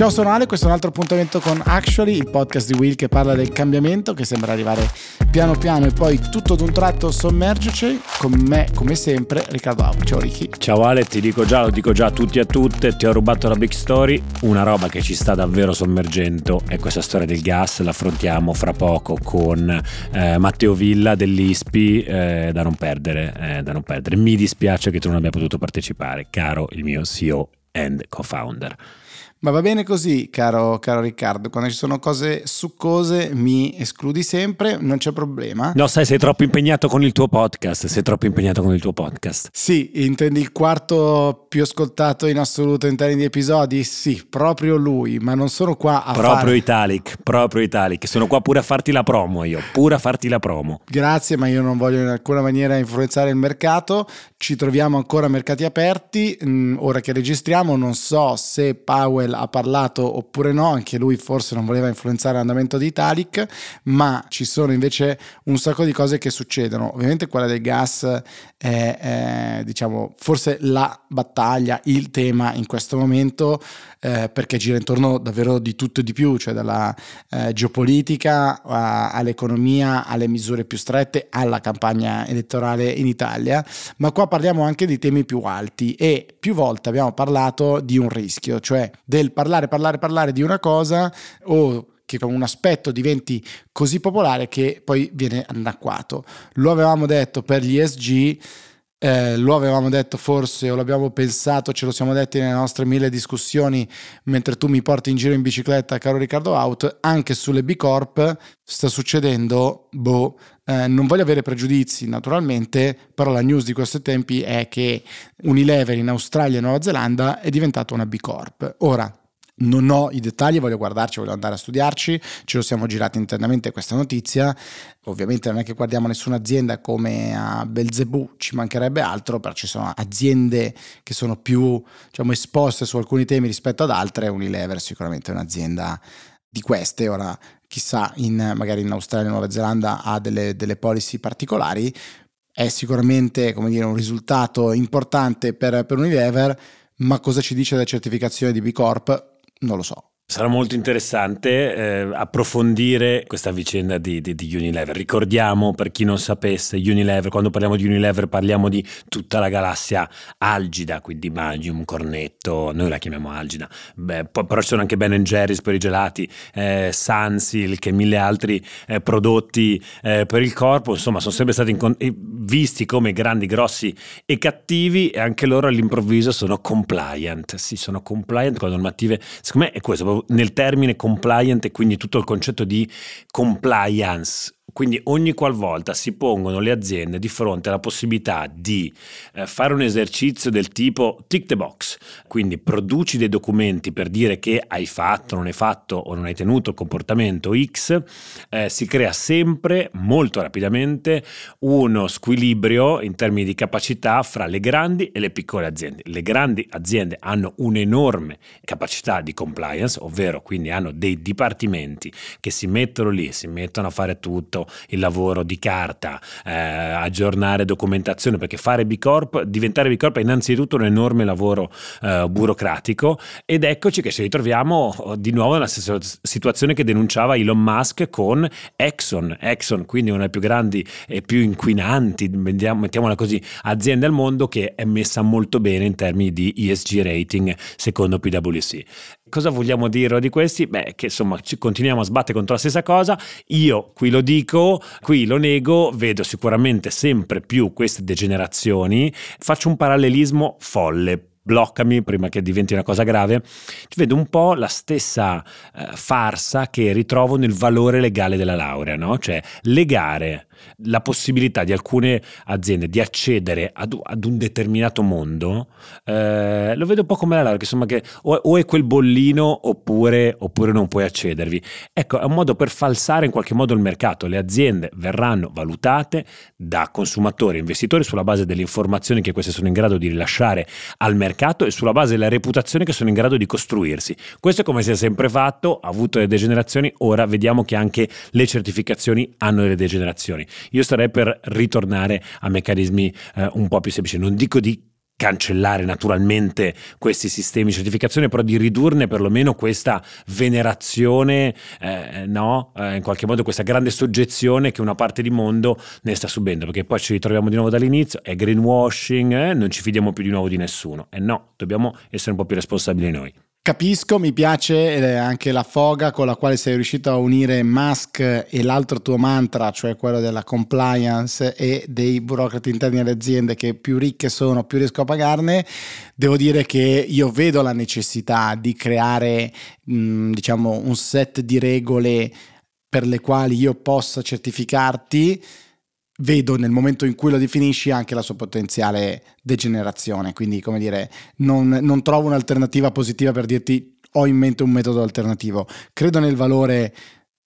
Ciao, sono Ale, questo è un altro appuntamento con Actually, il podcast di Will che parla del cambiamento che sembra arrivare piano piano e poi tutto d'un tratto sommergerci. Con me, come sempre, Riccardo Au. Ciao Ricky. Ciao Ale, ti dico già, lo dico già a tutti e a tutte, ti ho rubato la big story, una roba che ci sta davvero sommergendo è questa storia del gas, l'affrontiamo fra poco con eh, Matteo Villa dell'ISPI, eh, da non perdere, eh, da non perdere. Mi dispiace che tu non abbia potuto partecipare, caro il mio CEO and co-founder. Ma va bene così, caro, caro, Riccardo. Quando ci sono cose succose mi escludi sempre, non c'è problema. No, sai, sei troppo impegnato con il tuo podcast. Sei troppo impegnato con il tuo podcast. Sì, intendi il quarto più ascoltato in assoluto in termini di episodi? Sì, proprio lui, ma non sono qua a Proprio fare... Italic, proprio Italic. Sono qua pure a farti la promo io, pure a farti la promo. Grazie, ma io non voglio in alcuna maniera influenzare il mercato. Ci troviamo ancora a mercati aperti. Mm, ora che registriamo, non so se Powell Powell ha parlato oppure no, anche lui forse non voleva influenzare l'andamento di Italic, ma ci sono invece un sacco di cose che succedono. Ovviamente quella del gas è, è diciamo, forse la battaglia, il tema in questo momento, eh, perché gira intorno davvero di tutto e di più, cioè dalla eh, geopolitica a, all'economia, alle misure più strette, alla campagna elettorale in Italia, ma qua parliamo anche di temi più alti e più volte abbiamo parlato di un rischio, cioè del parlare, parlare, parlare di una cosa o che un aspetto diventi così popolare che poi viene anacquato. Lo avevamo detto per gli ESG eh, lo avevamo detto forse o l'abbiamo pensato, ce lo siamo detti nelle nostre mille discussioni mentre tu mi porti in giro in bicicletta, caro Riccardo Out, anche sulle B Corp sta succedendo, boh, eh, non voglio avere pregiudizi naturalmente, però la news di questi tempi è che Unilever in Australia e Nuova Zelanda è diventata una B Corp. Ora, non ho i dettagli, voglio guardarci, voglio andare a studiarci, ce lo siamo girati internamente questa notizia, ovviamente non è che guardiamo nessuna azienda come a Belzebù, ci mancherebbe altro, però ci sono aziende che sono più diciamo, esposte su alcuni temi rispetto ad altre, Unilever sicuramente è un'azienda di queste, ora chissà in, magari in Australia e Nuova Zelanda ha delle, delle policy particolari, è sicuramente dire, un risultato importante per, per Unilever, ma cosa ci dice la certificazione di B Corp? Non lo so. Sarà molto interessante eh, approfondire questa vicenda di, di, di, Unilever. Ricordiamo, per chi non sapesse, Unilever, quando parliamo di Unilever parliamo di tutta la galassia algida, quindi Magium, Cornetto, noi la chiamiamo algida, Beh, però ci sono anche Ben Jerry's per i gelati, eh, Sunsilk e mille altri eh, prodotti eh, per il corpo, insomma sono sempre stati incont- visti come grandi, grossi e cattivi e anche loro all'improvviso sono compliant, sì, sono compliant con le normative, secondo me è questo, nel termine compliant e quindi tutto il concetto di compliance quindi ogni qualvolta si pongono le aziende di fronte alla possibilità di eh, fare un esercizio del tipo tick the box, quindi produci dei documenti per dire che hai fatto, non hai fatto o non hai tenuto il comportamento X, eh, si crea sempre molto rapidamente uno squilibrio in termini di capacità fra le grandi e le piccole aziende. Le grandi aziende hanno un'enorme capacità di compliance, ovvero quindi hanno dei dipartimenti che si mettono lì, si mettono a fare tutto fatto il lavoro di carta, eh, aggiornare documentazione, perché fare B Corp, diventare B Corp è innanzitutto un enorme lavoro eh, burocratico ed eccoci che ci ritroviamo oh, di nuovo nella stessa situazione che denunciava Elon Musk con Exxon, Exxon quindi una delle più grandi e più inquinanti, mettiamola così, aziende al mondo che è messa molto bene in termini di ESG rating secondo PwC. Cosa vogliamo dire di questi? Beh, che insomma continuiamo a sbattere contro la stessa cosa. Io qui lo dico, qui lo nego, vedo sicuramente sempre più queste degenerazioni. Faccio un parallelismo folle bloccami prima che diventi una cosa grave, vedo un po' la stessa eh, farsa che ritrovo nel valore legale della laurea, no? Cioè legare la possibilità di alcune aziende di accedere ad, ad un determinato mondo, eh, lo vedo un po' come la che insomma che o, o è quel bollino oppure, oppure, non puoi accedervi. Ecco, è un modo per falsare in qualche modo il mercato. Le aziende verranno valutate da consumatori e investitori sulla base delle informazioni che queste sono in grado di rilasciare al mercato e sulla base della reputazione che sono in grado di costruirsi. Questo è come si è sempre fatto, ha avuto delle degenerazioni, ora vediamo che anche le certificazioni hanno delle degenerazioni. Io starei per ritornare a meccanismi eh, un po' più semplici, non dico di cancellare naturalmente questi sistemi di certificazione, però di ridurne perlomeno questa venerazione, eh, no? Eh, in qualche modo questa grande soggezione che una parte di mondo ne sta subendo, perché poi ci ritroviamo di nuovo dall'inizio, è greenwashing, eh? non ci fidiamo più di nuovo di nessuno. E no, dobbiamo essere un po' più responsabili noi. Capisco, mi piace anche la foga con la quale sei riuscito a unire Musk e l'altro tuo mantra, cioè quello della compliance e dei burocrati interni alle aziende che più ricche sono, più riesco a pagarne. Devo dire che io vedo la necessità di creare, mh, diciamo, un set di regole per le quali io possa certificarti vedo nel momento in cui lo definisci anche la sua potenziale degenerazione. Quindi, come dire, non, non trovo un'alternativa positiva per dirti ho in mente un metodo alternativo. Credo nel valore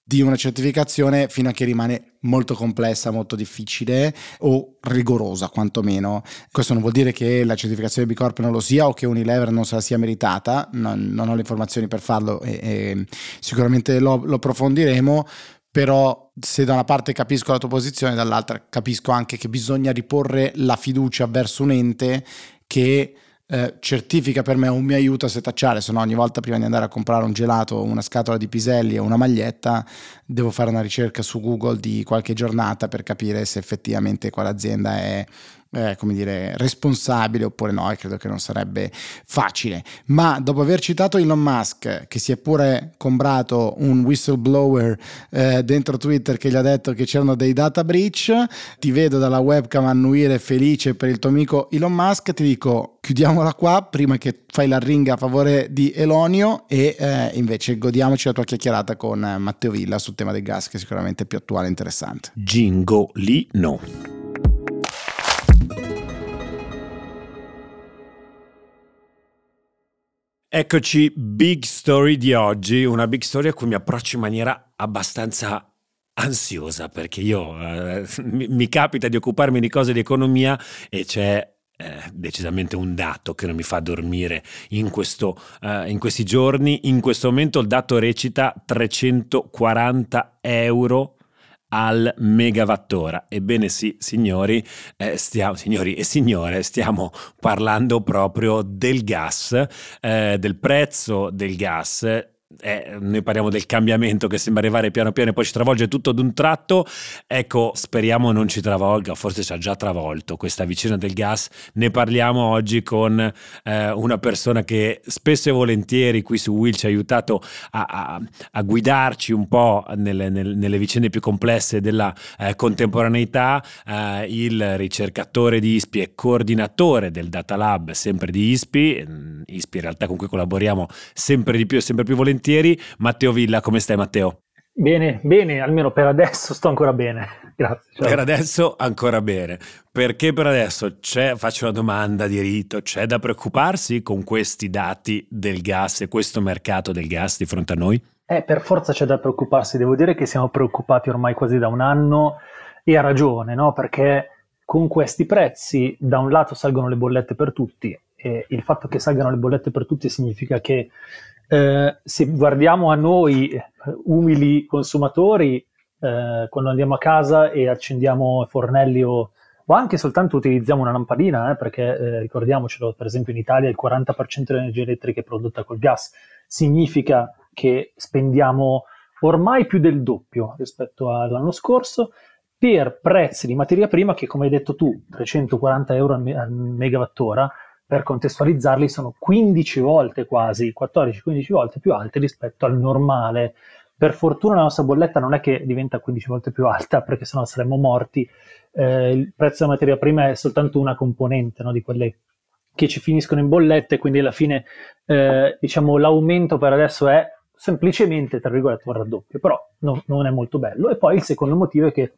di una certificazione fino a che rimane molto complessa, molto difficile o rigorosa quantomeno. Questo non vuol dire che la certificazione B Corp non lo sia o che Unilever non se la sia meritata, non, non ho le informazioni per farlo e, e sicuramente lo, lo approfondiremo, però se da una parte capisco la tua posizione, dall'altra capisco anche che bisogna riporre la fiducia verso un ente che eh, certifica per me o mi aiuta a setacciare, se no ogni volta prima di andare a comprare un gelato, una scatola di piselli o una maglietta, devo fare una ricerca su Google di qualche giornata per capire se effettivamente quell'azienda è eh, come dire, responsabile oppure no, e credo che non sarebbe facile. Ma dopo aver citato Elon Musk, che si è pure comprato un whistleblower eh, dentro Twitter che gli ha detto che c'erano dei data breach, ti vedo dalla webcam annuire felice per il tuo amico Elon Musk, ti dico chiudiamola qua prima che fai la ringa a favore di Elonio e eh, invece godiamoci la tua chiacchierata con Matteo Villa sul tema del gas che è sicuramente più attuale e interessante. Gingolino. Eccoci, big story di oggi, una big story a cui mi approccio in maniera abbastanza ansiosa perché io eh, mi, mi, capita di occuparmi di cose di economia e c'è eh, decisamente un dato che non mi fa dormire in, questo, eh, in questi giorni. In questo momento il dato recita 340 euro al megawattora. Ebbene sì, signori, eh, stiamo, signori e signore, stiamo parlando proprio del gas, eh, del prezzo del gas eh, noi parliamo del cambiamento che sembra arrivare piano piano e poi ci travolge tutto d'un tratto, ecco speriamo non ci travolga, forse ci ha già travolto questa vicenda del gas, ne parliamo oggi con eh, una persona che spesso e volentieri qui su Will ci ha aiutato a, a, a guidarci un po' nelle, nelle, nelle, vicende più complesse della eh, contemporaneità, eh, il ricercatore di ISPI e coordinatore del Data Lab sempre di ISPI, mm, ISPI in realtà con cui collaboriamo sempre di più e sempre più volentieri volentieri. Matteo Villa, come stai Matteo? Bene, bene, almeno per adesso sto ancora bene. Grazie. Ciao. Per adesso ancora bene. Perché per adesso c'è, faccio una domanda di rito, c'è da preoccuparsi con questi dati del gas e questo mercato del gas di fronte a noi? Eh, per forza c'è da preoccuparsi, devo dire che siamo preoccupati ormai quasi da un anno e ha ragione, no? Perché con questi prezzi da un lato salgono le bollette per tutti e il fatto che salgano le bollette per tutti significa che eh, se guardiamo a noi umili consumatori, eh, quando andiamo a casa e accendiamo fornelli o, o anche soltanto utilizziamo una lampadina, eh, perché eh, ricordiamocelo, per esempio in Italia il 40% dell'energia elettrica è prodotta col gas, significa che spendiamo ormai più del doppio rispetto all'anno scorso per prezzi di materia prima che, come hai detto tu, 340 euro al megawattora, per contestualizzarli, sono 15 volte quasi, 14-15 volte più alte rispetto al normale. Per fortuna la nostra bolletta non è che diventa 15 volte più alta, perché sennò saremmo morti. Eh, il prezzo della materia prima è soltanto una componente no, di quelle che ci finiscono in bollette, quindi alla fine eh, diciamo l'aumento per adesso è semplicemente, tra virgolette, un raddoppio, però no, non è molto bello. E poi il secondo motivo è che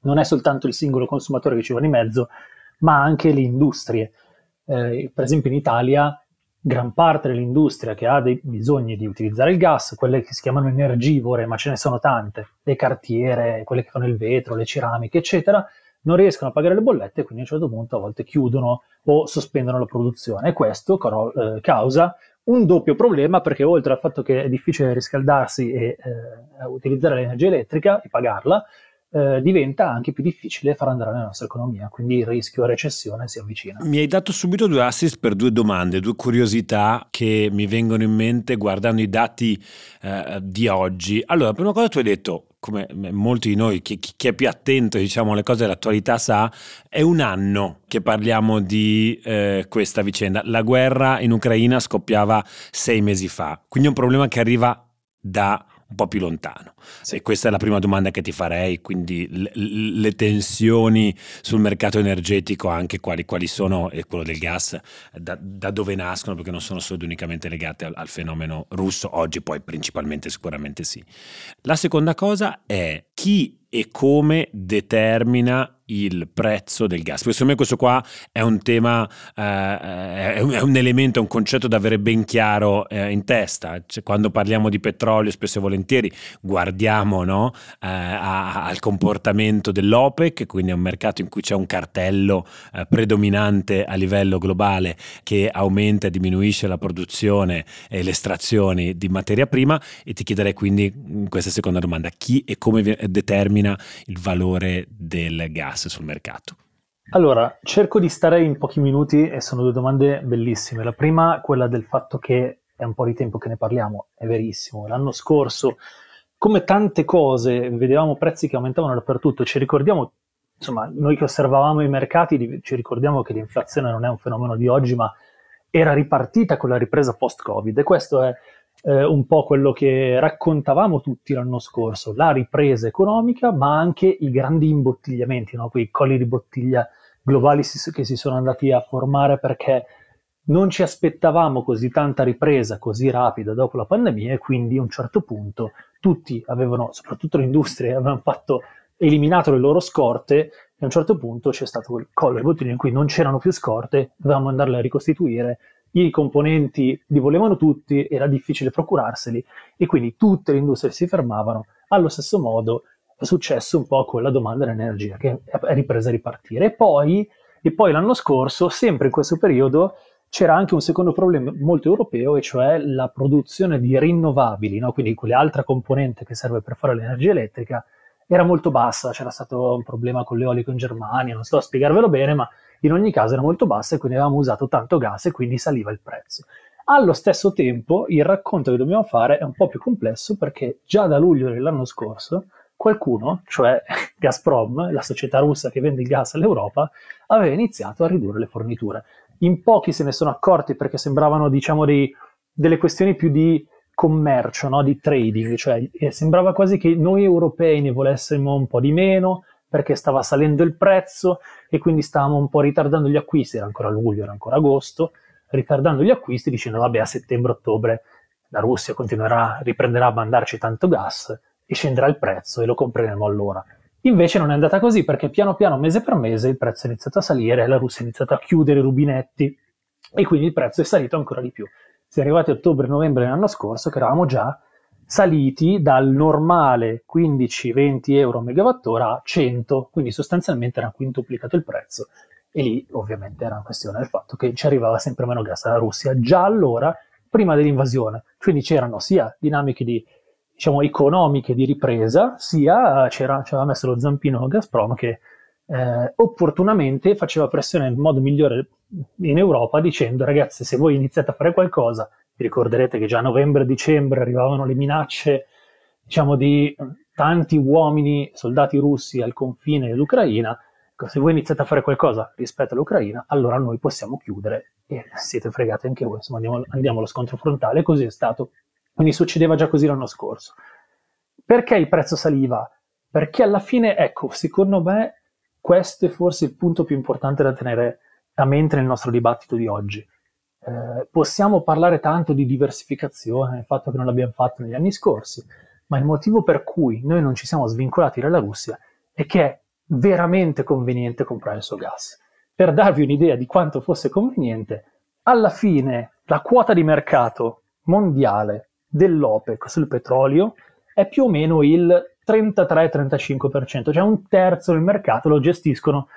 non è soltanto il singolo consumatore che ci va di mezzo, ma anche le industrie eh, per esempio in Italia gran parte dell'industria che ha dei bisogni di utilizzare il gas, quelle che si chiamano energivore, ma ce ne sono tante, le cartiere, quelle che fanno il vetro, le ceramiche, eccetera, non riescono a pagare le bollette e quindi a un certo punto a volte chiudono o sospendono la produzione. E questo caro, eh, causa un doppio problema perché oltre al fatto che è difficile riscaldarsi e eh, utilizzare l'energia elettrica e pagarla, eh, diventa anche più difficile far andare la nostra economia, quindi il rischio recessione si avvicina. Mi hai dato subito due assist per due domande, due curiosità che mi vengono in mente guardando i dati eh, di oggi. Allora, prima cosa tu hai detto, come molti di noi, chi, chi è più attento diciamo, alle cose dell'attualità sa, è un anno che parliamo di eh, questa vicenda. La guerra in Ucraina scoppiava sei mesi fa, quindi è un problema che arriva da un po' più lontano. Sì. E questa è la prima domanda che ti farei, quindi le, le tensioni sul mercato energetico, anche quali, quali sono, e quello del gas, da, da, dove nascono, perché non sono solo ed unicamente legate al, al fenomeno russo, oggi poi principalmente sicuramente sì. La seconda cosa è chi e come determina il prezzo del gas. Secondo me questo qua è un tema, eh, è, un, è, un, elemento, è un concetto da avere ben chiaro eh, in testa. Cioè, quando parliamo di petrolio, spesso e volentieri guardiamo no, eh, a, al comportamento dell'OPEC, quindi è un mercato in cui c'è un cartello eh, predominante a livello globale che aumenta e diminuisce la produzione e le estrazioni di materia prima. E ti chiederei quindi in questa seconda domanda chi e come determina il valore del gas gas sul mercato? Allora, cerco di stare in pochi minuti e sono due domande bellissime. La prima, quella del fatto che è un po' di tempo che ne parliamo, è verissimo. L'anno scorso, come tante cose, vedevamo prezzi che aumentavano dappertutto. Ci ricordiamo, insomma, noi che osservavamo i mercati, ci ricordiamo che l'inflazione non è un fenomeno di oggi, ma era ripartita con la ripresa post-Covid e questo è eh, un po' quello che raccontavamo tutti l'anno scorso, la ripresa economica, ma anche i grandi imbottigliamenti, no? quei colli di bottiglia globali si, che si sono andati a formare perché non ci aspettavamo così tanta ripresa così rapida dopo la pandemia e quindi a un certo punto tutti avevano, soprattutto le industrie, avevano fatto, eliminato le loro scorte e a un certo punto c'è stato quel collo di bottiglia in cui non c'erano più scorte, dovevamo andarle a ricostituire i componenti li volevano tutti, era difficile procurarseli e quindi tutte le industrie si fermavano. Allo stesso modo è successo un po' con la domanda dell'energia che è ripresa a ripartire. E poi, e poi l'anno scorso, sempre in questo periodo, c'era anche un secondo problema molto europeo, e cioè la produzione di rinnovabili, no? quindi quell'altra componente che serve per fare l'energia elettrica, era molto bassa. C'era stato un problema con l'eolico in Germania, non sto a spiegarvelo bene, ma in ogni caso era molto bassa e quindi avevamo usato tanto gas e quindi saliva il prezzo. Allo stesso tempo il racconto che dobbiamo fare è un po' più complesso perché già da luglio dell'anno scorso qualcuno, cioè Gazprom, la società russa che vende il gas all'Europa, aveva iniziato a ridurre le forniture. In pochi se ne sono accorti perché sembravano diciamo dei, delle questioni più di commercio, no? di trading, cioè eh, sembrava quasi che noi europei ne volessimo un po' di meno, perché stava salendo il prezzo e quindi stavamo un po' ritardando gli acquisti, era ancora luglio, era ancora agosto, ritardando gli acquisti dicendo vabbè a settembre-ottobre la Russia continuerà, riprenderà a mandarci tanto gas e scenderà il prezzo e lo compreremo allora. Invece non è andata così perché piano piano, mese per mese, il prezzo è iniziato a salire, la Russia ha iniziato a chiudere i rubinetti e quindi il prezzo è salito ancora di più. Siamo arrivati a ottobre-novembre dell'anno scorso che eravamo già saliti dal normale 15-20 euro megawattora a 100, quindi sostanzialmente era quintuplicato il prezzo. E lì ovviamente era una questione del fatto che ci arrivava sempre meno gas dalla Russia, già allora, prima dell'invasione. Quindi c'erano sia dinamiche di, diciamo, economiche di ripresa, sia c'era, c'era messo lo zampino Gazprom che eh, opportunamente faceva pressione nel modo migliore in Europa dicendo ragazzi se voi iniziate a fare qualcosa vi ricorderete che già a novembre-dicembre arrivavano le minacce, diciamo, di tanti uomini, soldati russi al confine dell'Ucraina. Se voi iniziate a fare qualcosa rispetto all'Ucraina, allora noi possiamo chiudere e siete fregati anche voi. Insomma, andiamo, andiamo allo scontro frontale. Così è stato. Quindi succedeva già così l'anno scorso. Perché il prezzo saliva? Perché alla fine, ecco, secondo me, questo è forse il punto più importante da tenere a mente nel nostro dibattito di oggi. Eh, possiamo parlare tanto di diversificazione, il fatto che non l'abbiamo fatto negli anni scorsi, ma il motivo per cui noi non ci siamo svincolati dalla Russia è che è veramente conveniente comprare il suo gas. Per darvi un'idea di quanto fosse conveniente, alla fine la quota di mercato mondiale dell'OPEC sul petrolio è più o meno il 33-35%, cioè un terzo del mercato lo gestiscono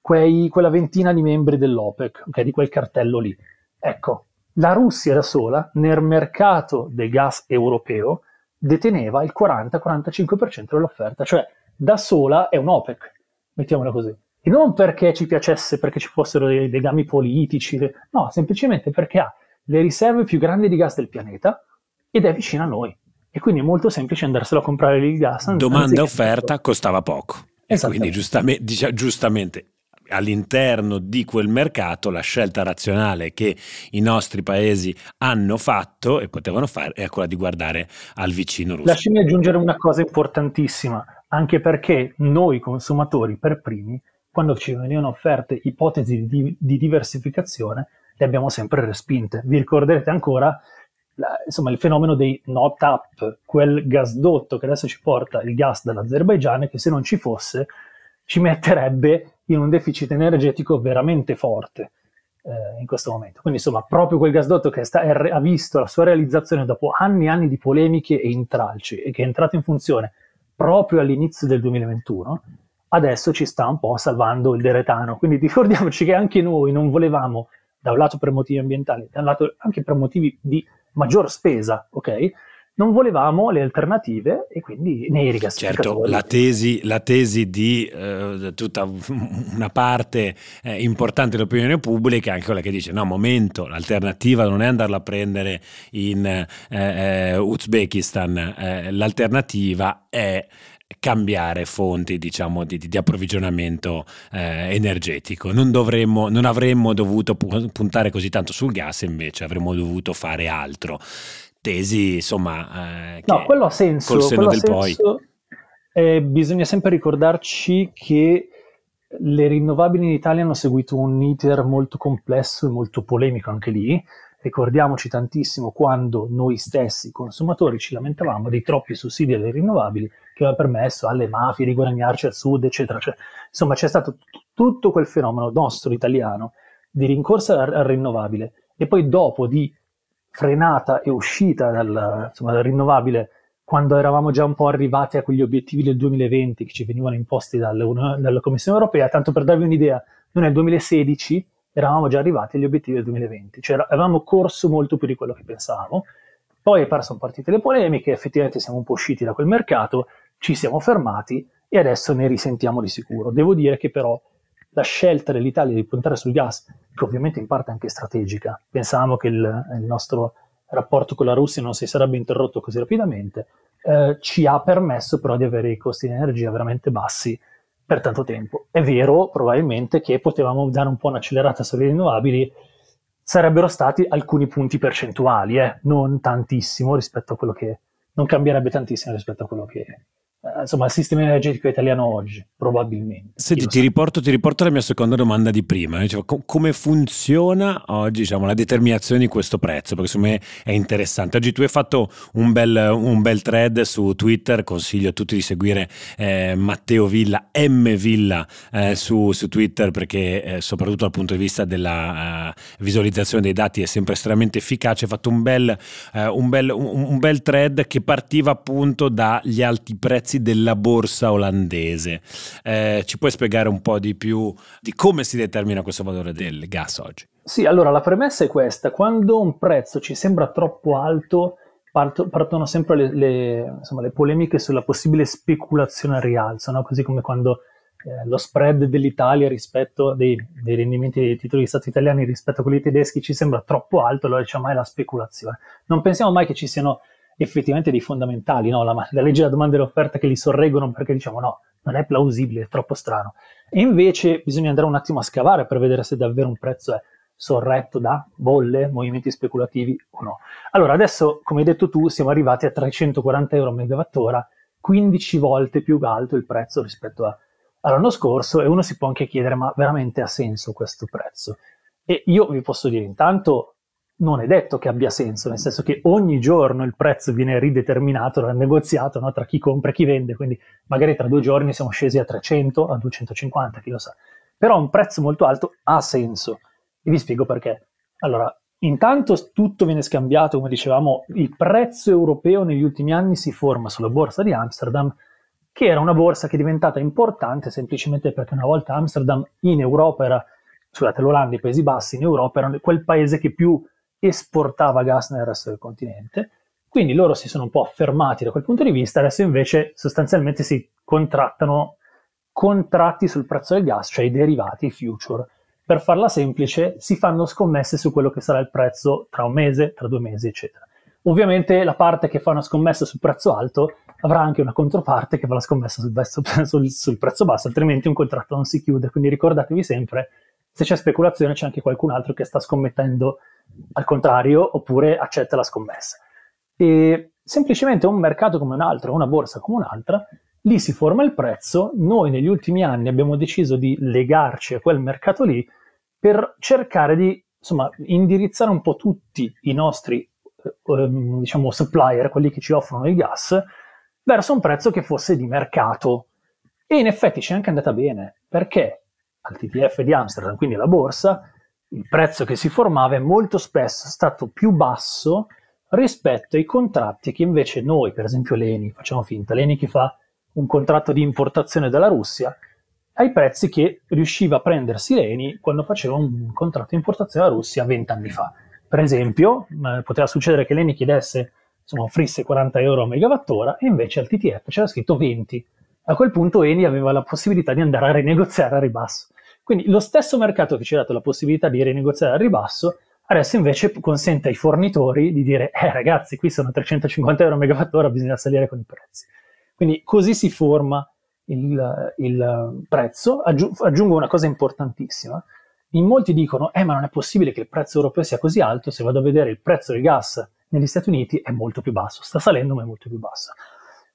quei, quella ventina di membri dell'OPEC, okay, di quel cartello lì. Ecco, la Russia da sola nel mercato del gas europeo deteneva il 40-45% dell'offerta, cioè da sola è un OPEC, mettiamola così. E non perché ci piacesse, perché ci fossero dei legami politici, no, semplicemente perché ha le riserve più grandi di gas del pianeta ed è vicino a noi. E quindi è molto semplice andarselo a comprare il gas. Domanda e offerta costava poco. E quindi giustamente, giustamente all'interno di quel mercato la scelta razionale che i nostri paesi hanno fatto e potevano fare è quella di guardare al vicino russo. Lasciami aggiungere una cosa importantissima, anche perché noi consumatori per primi, quando ci venivano offerte ipotesi di, di diversificazione, le abbiamo sempre respinte. Vi ricorderete ancora la, insomma, il fenomeno dei not up, quel gasdotto che adesso ci porta il gas dall'Azerbaigian e che se non ci fosse ci metterebbe in un deficit energetico veramente forte eh, in questo momento. Quindi insomma proprio quel gasdotto che sta, è, ha visto la sua realizzazione dopo anni e anni di polemiche e intralci e che è entrato in funzione proprio all'inizio del 2021, adesso ci sta un po' salvando il deretano. Quindi ricordiamoci che anche noi non volevamo, da un lato per motivi ambientali, da un lato anche per motivi di maggior spesa, ok? Non volevamo le alternative e quindi nei rigassificatori. Certo, la tesi, la tesi di eh, tutta una parte eh, importante dell'opinione pubblica è anche quella che dice no, momento, l'alternativa non è andarla a prendere in eh, eh Uzbekistan, eh, l'alternativa è cambiare fonti diciamo, di, di approvvigionamento eh, energetico. Non, dovremmo, non avremmo dovuto puntare così tanto sul gas, invece avremmo dovuto fare altro tesi, insomma, eh, no, quello ha senso, col senno del senso, poi. Eh, bisogna sempre ricordarci che le rinnovabili in Italia hanno seguito un iter molto complesso e molto polemico anche lì. Ricordiamoci tantissimo quando noi stessi consumatori ci lamentavamo dei troppi sussidi alle rinnovabili che aveva permesso alle mafie di guadagnarci al sud, eccetera. Cioè, insomma, c'è stato t- tutto quel fenomeno nostro italiano di rincorsa al rinnovabile e poi dopo di frenata e uscita dal, insomma, dal, rinnovabile quando eravamo già un po' arrivati a quegli obiettivi del 2020 che ci venivano imposti dalle, dalla Commissione europea. Tanto per darvi un'idea, noi nel 2016 eravamo già arrivati agli obiettivi del 2020, cioè avevamo corso molto più di quello che pensavamo. Poi sono partite le polemiche, effettivamente siamo un po' usciti da quel mercato, ci siamo fermati e adesso ne risentiamo di sicuro. Devo dire che però la scelta dell'Italia di puntare sul gas, che ovviamente in parte è anche strategica, pensavamo che il, il nostro rapporto con la Russia non si sarebbe interrotto così rapidamente, eh, ci ha permesso però di avere i costi di energia veramente bassi per tanto tempo. È vero probabilmente che potevamo dare un po' un'accelerata sulle rinnovabili, sarebbero stati alcuni punti percentuali, eh, non tantissimo rispetto a quello che, non cambierebbe tantissimo rispetto a quello che, insomma, il sistema energetico italiano oggi, probabilmente. Senti, ti riporto, ti riporto, la mia seconda domanda di prima. Diciamo, com- come funziona oggi diciamo, la determinazione di questo prezzo? Perché secondo me è interessante. Oggi tu hai fatto un bel, un bel thread su Twitter, consiglio a tutti di seguire eh, Matteo Villa, M Villa eh, su, su, Twitter, perché eh, soprattutto dal punto di vista della uh, visualizzazione dei dati è sempre estremamente efficace. Hai fatto un bel, uh, un, bel, un, un bel thread che partiva appunto dagli alti prezzi prezzi della borsa olandese. Eh, ci puoi spiegare un po' di più di come si determina questo valore del gas oggi? Sì, allora la premessa è questa, quando un prezzo ci sembra troppo alto, parto, partono sempre le, le, insomma, le, polemiche sulla possibile speculazione al rialzo, no? così come quando eh, lo spread dell'Italia rispetto dei, dei, rendimenti dei titoli di Stato italiani rispetto a quelli tedeschi ci sembra troppo alto, allora diciamo è la speculazione. Non pensiamo mai che ci siano effettivamente dei fondamentali, no? la, la legge della domanda e dell'offerta che li sorreggono perché diciamo no, non è plausibile, è troppo strano. E invece bisogna andare un attimo a scavare per vedere se davvero un prezzo è sorretto da bolle, movimenti speculativi o no. Allora adesso, come hai detto tu, siamo arrivati a 340 euro a megawattora, 15 volte più alto il prezzo rispetto a, all'anno scorso e uno si può anche chiedere ma veramente ha senso questo prezzo? E io vi posso dire intanto non è detto che abbia senso, nel senso che ogni giorno il prezzo viene rideterminato, negoziato no? tra chi compra e chi vende, quindi magari tra due giorni siamo scesi a 300, a 250, chi lo sa. Però un prezzo molto alto ha senso e vi spiego perché. Allora, intanto tutto viene scambiato, come dicevamo, il prezzo europeo negli ultimi anni si forma sulla borsa di Amsterdam, che era una borsa che è diventata importante semplicemente perché una volta Amsterdam in Europa era, scusate, l'Olanda, i Paesi Bassi in Europa erano quel paese che più esportava gas nel resto del continente. Quindi loro si sono un po' affermati da quel punto di vista, adesso invece sostanzialmente si contrattano contratti sul prezzo del gas, cioè i derivati, i future. Per farla semplice, si fanno scommesse su quello che sarà il prezzo tra un mese, tra due mesi, eccetera. Ovviamente la parte che fa una scommessa sul prezzo alto avrà anche una controparte che fa la scommessa sul, sul, sul prezzo basso, altrimenti un contratto non si chiude. Quindi ricordatevi sempre, se c'è speculazione c'è anche qualcun altro che sta scommettendo al contrario oppure accetta la scommessa. E semplicemente un mercato come un altro, una borsa come un'altra, lì si forma il prezzo, noi negli ultimi anni abbiamo deciso di legarci a quel mercato lì per cercare di insomma, indirizzare un po' tutti i nostri eh, ehm, diciamo, supplier, quelli che ci offrono il gas, verso un prezzo che fosse di mercato. E in effetti ci è anche andata bene, perché al TTF di Amsterdam, quindi alla borsa, il prezzo che si formava è molto spesso stato più basso rispetto ai contratti che invece noi, per esempio l'ENI, facciamo finta, l'ENI che fa un contratto di importazione dalla Russia, ai prezzi che riusciva a prendersi l'ENI quando faceva un contratto di importazione dalla Russia vent'anni fa. Per esempio, eh, poteva succedere che l'ENI chiedesse, insomma, offrisse 40 euro a megawattora e invece al TTF c'era scritto 20. A quel punto Eni aveva la possibilità di andare a rinegoziare a ribasso. Quindi lo stesso mercato che ci ha dato la possibilità di rinegoziare a ribasso, adesso invece consente ai fornitori di dire, eh ragazzi, qui sono 350 euro a megawattora, bisogna salire con i prezzi. Quindi così si forma il, il prezzo. aggiungo una cosa importantissima. In molti dicono, eh ma non è possibile che il prezzo europeo sia così alto, se vado a vedere il prezzo del gas negli Stati Uniti è molto più basso, sta salendo ma è molto più basso.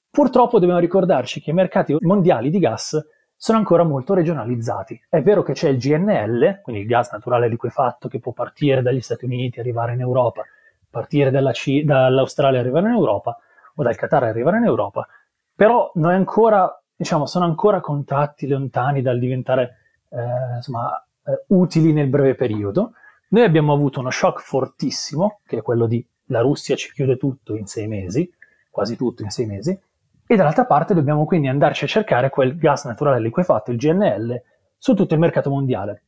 Purtroppo dobbiamo ricordarci che i mercati mondiali di gas sono ancora molto regionalizzati. È vero che c'è il GNL, quindi il gas naturale liquefatto che può partire dagli Stati Uniti e arrivare in Europa, partire C- dall'Australia arrivare in Europa, o dal Qatar e arrivare in Europa, però ancora, diciamo, sono ancora contratti lontani dal diventare eh, insomma, eh, utili nel breve periodo. Noi abbiamo avuto uno shock fortissimo, che è quello di la Russia ci chiude tutto in sei mesi, quasi tutto in sei mesi, e dall'altra parte dobbiamo quindi andarci a cercare quel gas naturale liquefatto, il GNL, su tutto il mercato mondiale.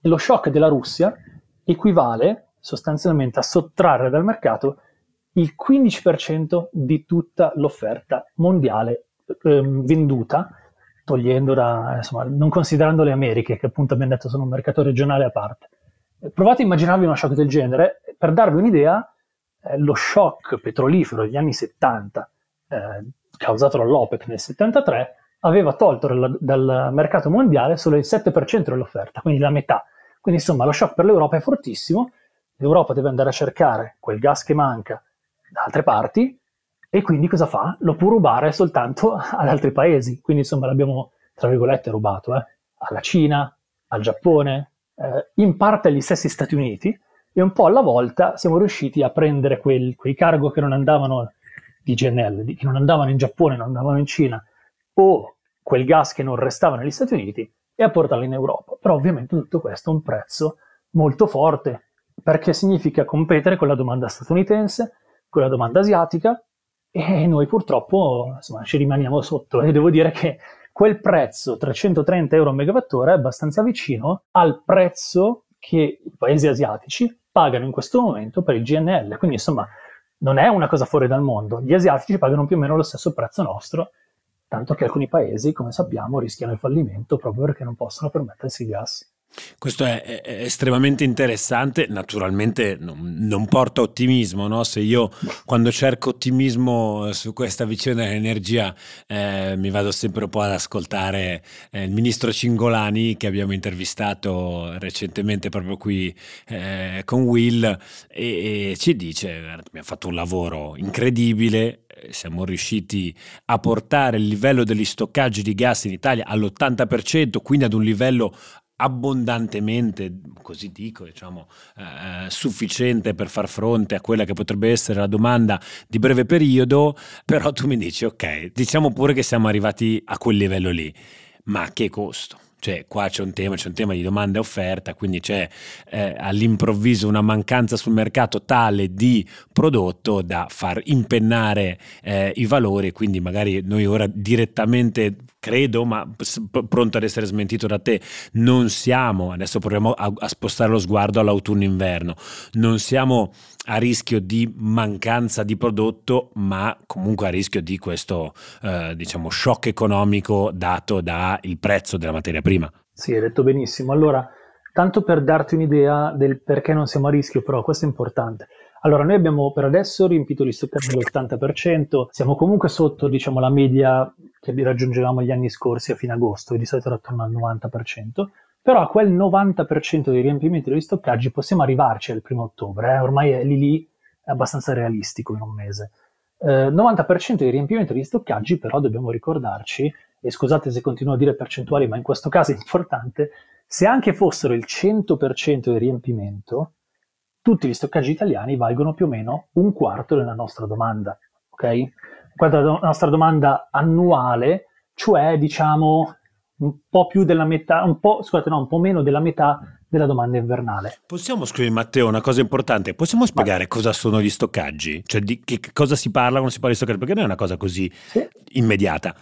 E lo shock della Russia equivale sostanzialmente a sottrarre dal mercato il 15% di tutta l'offerta mondiale eh, venduta, togliendo da, insomma, non considerando le Americhe, che appunto abbiamo detto sono un mercato regionale a parte. Provate a immaginarvi uno shock del genere, per darvi un'idea, eh, lo shock petrolifero degli anni 70, eh, causato dall'OPEC nel 73, aveva tolto dal, dal, mercato mondiale solo il 7% dell'offerta, quindi la metà. Quindi insomma lo shock per l'Europa è fortissimo, l'Europa deve andare a cercare quel gas che manca da altre parti e quindi cosa fa? Lo può rubare soltanto ad altri paesi, quindi insomma l'abbiamo tra virgolette rubato eh? alla Cina, al Giappone, eh, in parte agli stessi Stati Uniti, e un po' alla volta siamo riusciti a prendere quel, quei cargo che non andavano di GNL, che non andavano in Giappone, non andavano in Cina, o quel gas che non restava negli Stati Uniti e a portarli in Europa. Però ovviamente tutto questo ha un prezzo molto forte, perché significa competere con la domanda statunitense, con la domanda asiatica, e noi purtroppo insomma, ci rimaniamo sotto. E devo dire che quel prezzo, 330 euro a megawattora, è abbastanza vicino al prezzo che i paesi asiatici pagano in questo momento per il GNL. Quindi, insomma, non è una cosa fuori dal mondo. Gli asiatici pagano più o meno lo stesso prezzo nostro, tanto che alcuni paesi, come sappiamo, rischiano il fallimento proprio perché non possono permettersi gas. Questo è, è, estremamente interessante, naturalmente non, non porta ottimismo, no? se io quando cerco ottimismo su questa vicenda dell'energia eh, mi vado sempre un po' ad ascoltare eh, il ministro Cingolani che abbiamo intervistato recentemente proprio qui eh, con Will e, e ci dice, abbiamo fatto un lavoro incredibile, eh, siamo riusciti a portare il livello degli stoccaggi di gas in Italia all'80%, quindi ad un livello abbondantemente, così dico, diciamo, eh, sufficiente per far fronte a quella che potrebbe essere la domanda di breve periodo, però tu mi dici, ok, diciamo pure che siamo arrivati a quel livello lì, ma che costo? Cioè qua c'è un tema, c'è un tema di domanda e offerta, quindi c'è eh, all'improvviso una mancanza sul mercato tale di prodotto da far impennare eh, i valori, quindi magari noi ora direttamente credo, ma pronto ad essere smentito da te, non siamo, adesso proviamo a, a spostare lo sguardo all'autunno-inverno, non siamo a rischio di mancanza di prodotto, ma comunque a rischio di questo eh, diciamo shock economico dato dal prezzo della materia prima. Sì, hai detto benissimo. Allora, tanto per darti un'idea del perché non siamo a rischio, però questo è importante. Allora, noi abbiamo per adesso riempito gli stoccati all'80%, siamo comunque sotto diciamo, la media che raggiungevamo gli anni scorsi a fine agosto, di solito era attorno al 90%, però a quel 90% di riempimento degli stoccaggi possiamo arrivarci al primo ottobre, eh? ormai è lì lì, è abbastanza realistico in un mese. Eh, 90% di riempimento degli stoccaggi, però dobbiamo ricordarci, e scusate se continuo a dire percentuali, ma in questo caso è importante, se anche fossero il 100% di riempimento, tutti gli stoccaggi italiani valgono più o meno un quarto della nostra domanda, ok? Un quarto della nostra domanda annuale, cioè diciamo un po' più della metà, un po', scusate, no, un po' meno della metà della domanda invernale. Possiamo scrivere, Matteo, una cosa importante, possiamo spiegare Vai. cosa sono gli stoccaggi? Cioè di che cosa si parla quando si parla di stoccaggi? Perché non è una cosa così sì. immediata.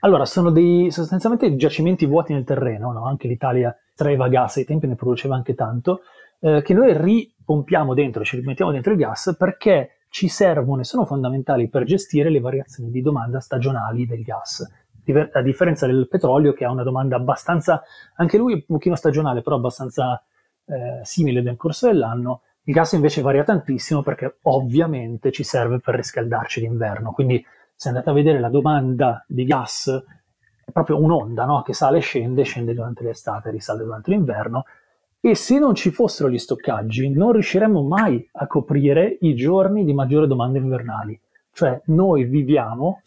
Allora, sono dei sostanzialmente giacimenti vuoti nel terreno, no? anche l'Italia traeva gas, ai tempi ne produceva anche tanto, eh, che noi ripompiamo dentro, ci rimettiamo dentro il gas perché ci servono e sono fondamentali per gestire le variazioni di domanda stagionali del gas. A differenza del petrolio che ha una domanda abbastanza, anche lui un pochino stagionale, però abbastanza eh, simile nel corso dell'anno, il gas invece varia tantissimo perché ovviamente ci serve per riscaldarci d'inverno. Quindi se andate a vedere la domanda di gas è proprio un'onda no? che sale e scende, scende durante l'estate, risale durante l'inverno e se non ci fossero gli stoccaggi non riusciremmo mai a coprire i giorni di maggiore domanda invernali. Cioè noi viviamo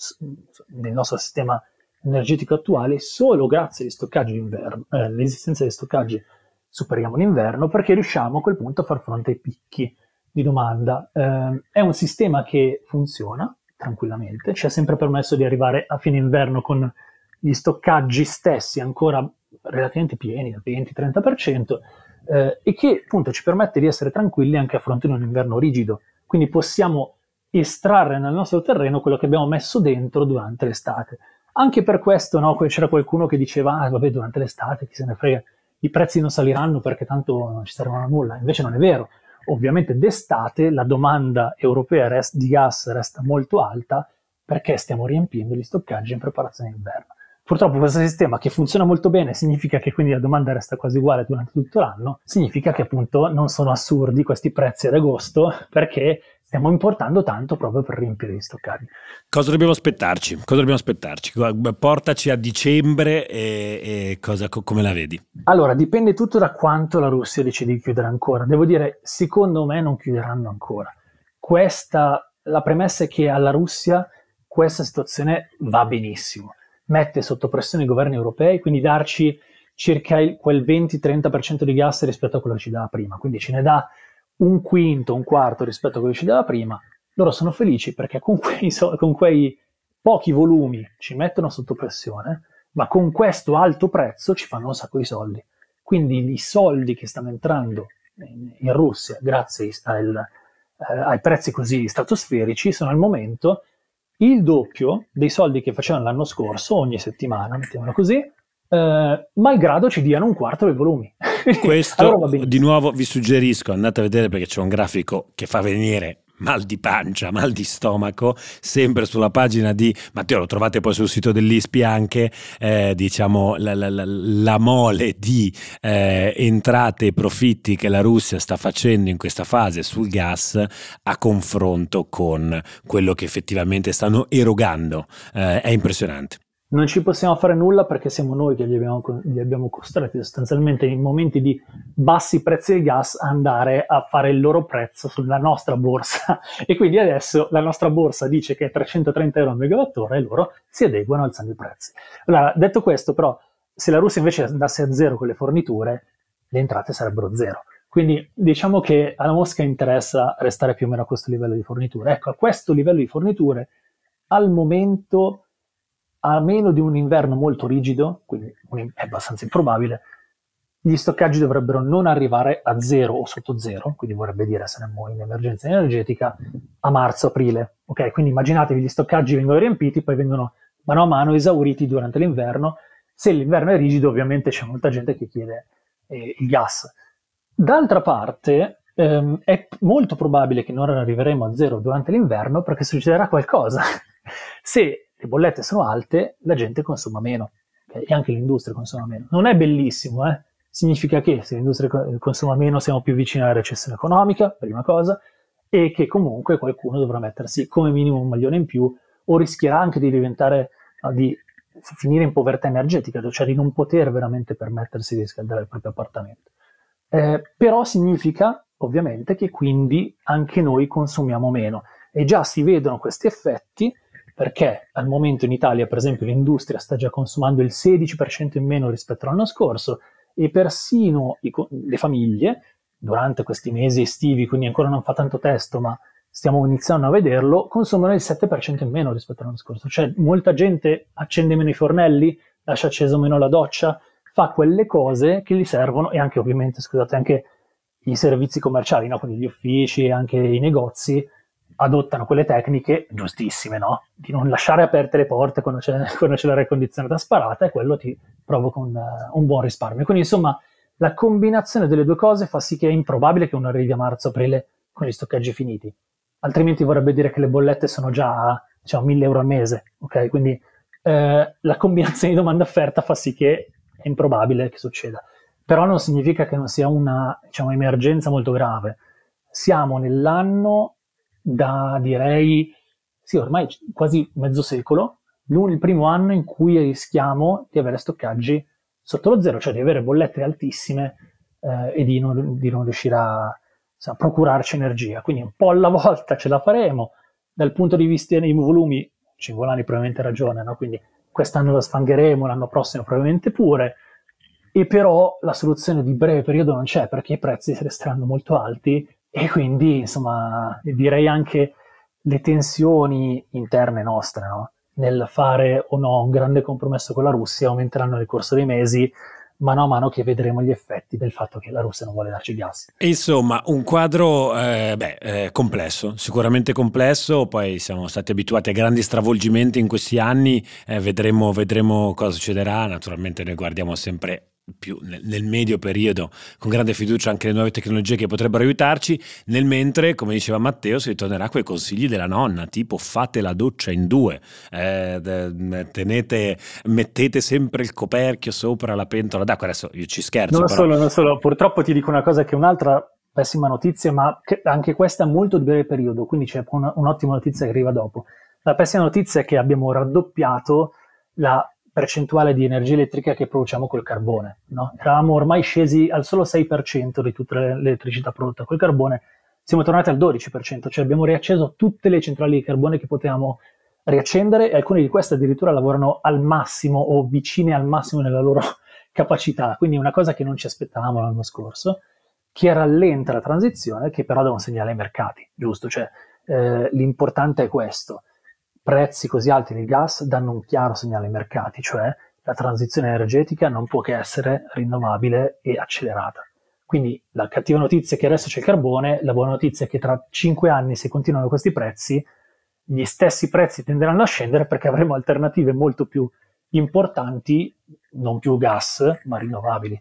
nel nostro sistema energetico attuale solo grazie agli stoccaggi eh, all'esistenza degli stoccaggi superiamo l'inverno perché riusciamo a quel punto a far fronte ai picchi di domanda. Eh, è un sistema che funziona tranquillamente, ci ha sempre permesso di arrivare a fine inverno con gli stoccaggi stessi ancora relativamente pieni, al 20-30%, eh, e che appunto ci permette di essere tranquilli anche a fronte di un inverno rigido. Quindi possiamo estrarre nel nostro terreno quello che abbiamo messo dentro durante l'estate. Anche per questo no, c'era qualcuno che diceva, ah, vabbè, durante l'estate chi se ne frega, i prezzi non saliranno perché tanto non ci servono a nulla. Invece non è vero. Ovviamente d'estate la domanda europea rest- di gas resta molto alta perché stiamo riempiendo gli stoccaggi in preparazione d'inverno. Purtroppo questo sistema che funziona molto bene significa che quindi la domanda resta quasi uguale durante tutto l'anno, significa che appunto non sono assurdi questi prezzi ad agosto perché stiamo importando tanto proprio per riempire gli stoccaggi. Cosa dobbiamo aspettarci? Cosa dobbiamo aspettarci? Portaci a dicembre e, e cosa, come la vedi? Allora, dipende tutto da quanto la Russia decide di chiudere ancora. Devo dire, secondo me non chiuderanno ancora. Questa, la premessa è che alla Russia questa situazione va benissimo mette sotto pressione i governi europei, quindi darci circa il, quel 20-30% di gas rispetto a quello che ci dava prima. Quindi ce ne dà un quinto, un quarto rispetto a quello che ci dava prima. Loro sono felici perché con quei, con quei pochi volumi ci mettono sotto pressione, ma con questo alto prezzo ci fanno un sacco di soldi. Quindi i soldi che stanno entrando in, in Russia grazie al, eh, ai prezzi così stratosferici sono al momento il doppio dei soldi che facevano l'anno scorso ogni settimana, mettiamolo così, eh, malgrado ci diano un quarto dei volumi. Questo allora di nuovo vi suggerisco, andate a vedere perché c'è un grafico che fa venire mal di pancia, mal di stomaco, sempre sulla pagina di Matteo, lo trovate poi sul sito dell'ISPI anche, eh, diciamo, la, la, la, la, mole di eh, entrate e profitti che la Russia sta facendo in questa fase sul gas a confronto con quello che effettivamente stanno erogando. Eh, è impressionante non ci possiamo fare nulla perché siamo noi che li abbiamo, li abbiamo costretti sostanzialmente in momenti di bassi prezzi del gas a andare a fare il loro prezzo sulla nostra borsa e quindi adesso la nostra borsa dice che è 330 euro a megawattora e loro si adeguano alzando i prezzi. Allora, detto questo però, se la Russia invece andasse a zero con le forniture, le entrate sarebbero zero. Quindi diciamo che alla Mosca interessa restare più o meno a questo livello di forniture. Ecco, a questo livello di forniture al momento a meno di un inverno molto rigido, quindi è abbastanza improbabile, gli stoccaggi dovrebbero non arrivare a zero o sotto zero, quindi vorrebbe dire saremmo in emergenza energetica a marzo-aprile. Ok, quindi immaginatevi gli stoccaggi vengono riempiti, poi vengono mano a mano esauriti durante l'inverno. Se l'inverno è rigido, ovviamente c'è molta gente che chiede eh, il gas. D'altra parte, ehm, è molto probabile che non arriveremo a zero durante l'inverno perché succederà qualcosa. Se le bollette sono alte, la gente consuma meno e anche l'industria consuma meno. Non è bellissimo, eh? significa che se l'industria consuma meno siamo più vicini alla recessione economica, prima cosa, e che comunque qualcuno dovrà mettersi come minimo un maglione in più o rischierà anche di diventare, di finire in povertà energetica, cioè di non poter veramente permettersi di riscaldare il proprio appartamento. Eh, però significa ovviamente che quindi anche noi consumiamo meno e già si vedono questi effetti perché al momento in Italia, per esempio, l'industria sta già consumando il 16% in meno rispetto all'anno scorso e persino i, le famiglie durante questi mesi estivi, quindi ancora non fa tanto testo, ma stiamo iniziando a vederlo, consumano il 7% in meno rispetto all'anno scorso. Cioè molta gente accende meno i fornelli, lascia acceso meno la doccia, fa quelle cose che gli servono e anche ovviamente, scusate, anche i servizi commerciali, no? quindi gli uffici e anche i negozi adottano quelle tecniche giustissime, no? Di non lasciare aperte le porte quando c'è, quando c'è l'aria condizionata sparata e quello ti provoca un, uh, un, buon risparmio. Quindi insomma la combinazione delle due cose fa sì che è improbabile che uno arrivi a marzo-aprile con gli stoccaggi finiti, altrimenti vorrebbe dire che le bollette sono già a diciamo, 1000 euro al mese, ok? Quindi eh, la combinazione di domanda e offerta fa sì che è improbabile che succeda. Però non significa che non sia una diciamo, emergenza molto grave. Siamo nell'anno da direi, sì, ormai quasi mezzo secolo, il primo anno in cui rischiamo di avere stoccaggi sotto lo zero, cioè di avere bollette altissime eh, e di non, di non riuscire a, a, procurarci energia. Quindi un po' alla volta ce la faremo. Dal punto di vista dei volumi, Cingolani probabilmente ha ragione, no? quindi quest'anno la sfangheremo, l'anno prossimo probabilmente pure, e però la soluzione di breve periodo non c'è perché i prezzi resteranno molto alti e quindi, insomma, direi anche le tensioni interne nostre, no? nel fare o no un grande compromesso con la Russia aumenteranno nel corso dei mesi mano a mano che vedremo gli effetti del fatto che la Russia non vuole darci gas. Insomma, un quadro eh, beh, eh, complesso, sicuramente complesso, poi siamo stati abituati a grandi stravolgimenti in questi anni, eh, vedremo, vedremo cosa succederà, naturalmente noi guardiamo sempre più nel, medio periodo con grande fiducia anche le nuove tecnologie che potrebbero aiutarci nel mentre come diceva Matteo si ritornerà a quei consigli della nonna tipo fate la doccia in due eh, tenete, mettete sempre il coperchio sopra la pentola d'acqua adesso io ci scherzo non però. solo, non solo purtroppo ti dico una cosa che è un'altra pessima notizia ma anche questa è molto di breve periodo quindi c'è un'ottima notizia che arriva dopo la pessima notizia è che abbiamo raddoppiato la percentuale di energia elettrica che produciamo col carbone. No? Eravamo ormai scesi al solo 6% di tutta l'elettricità prodotta col carbone, siamo tornati al 12%, cioè abbiamo riacceso tutte le centrali di carbone che potevamo riaccendere e alcune di queste addirittura lavorano al massimo o vicine al massimo nella loro capacità, quindi una cosa che non ci aspettavamo l'anno scorso, che rallenta la transizione, che però dà un segnale ai mercati, giusto? Cioè, eh, l'importante è questo prezzi così alti del gas danno un chiaro segnale ai mercati, cioè la transizione energetica non può che essere rinnovabile e accelerata. Quindi la cattiva notizia è che adesso c'è il carbone, la buona notizia è che tra cinque anni, se continuano questi prezzi, gli stessi prezzi tenderanno a scendere perché avremo alternative molto più importanti, non più gas, ma rinnovabili.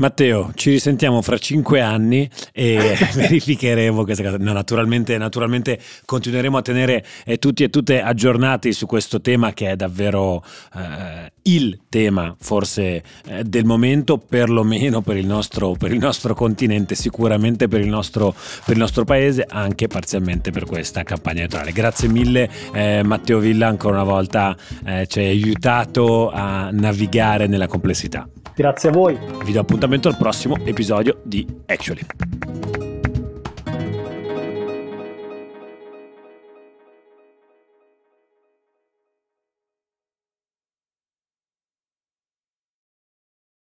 Matteo, ci risentiamo fra cinque anni e verificheremo questa cosa. No, naturalmente, naturalmente, continueremo a tenere eh, tutti e tutte aggiornati su questo tema che è davvero eh, il tema forse eh, del momento, perlomeno per il, nostro, per il nostro continente, sicuramente per il nostro, per il nostro, paese, anche parzialmente per questa campagna elettorale. Grazie mille eh, Matteo Villa, ancora una volta eh, ci hai aiutato a navigare nella complessità. Grazie a voi. Vi do appuntamento al prossimo episodio di Actually.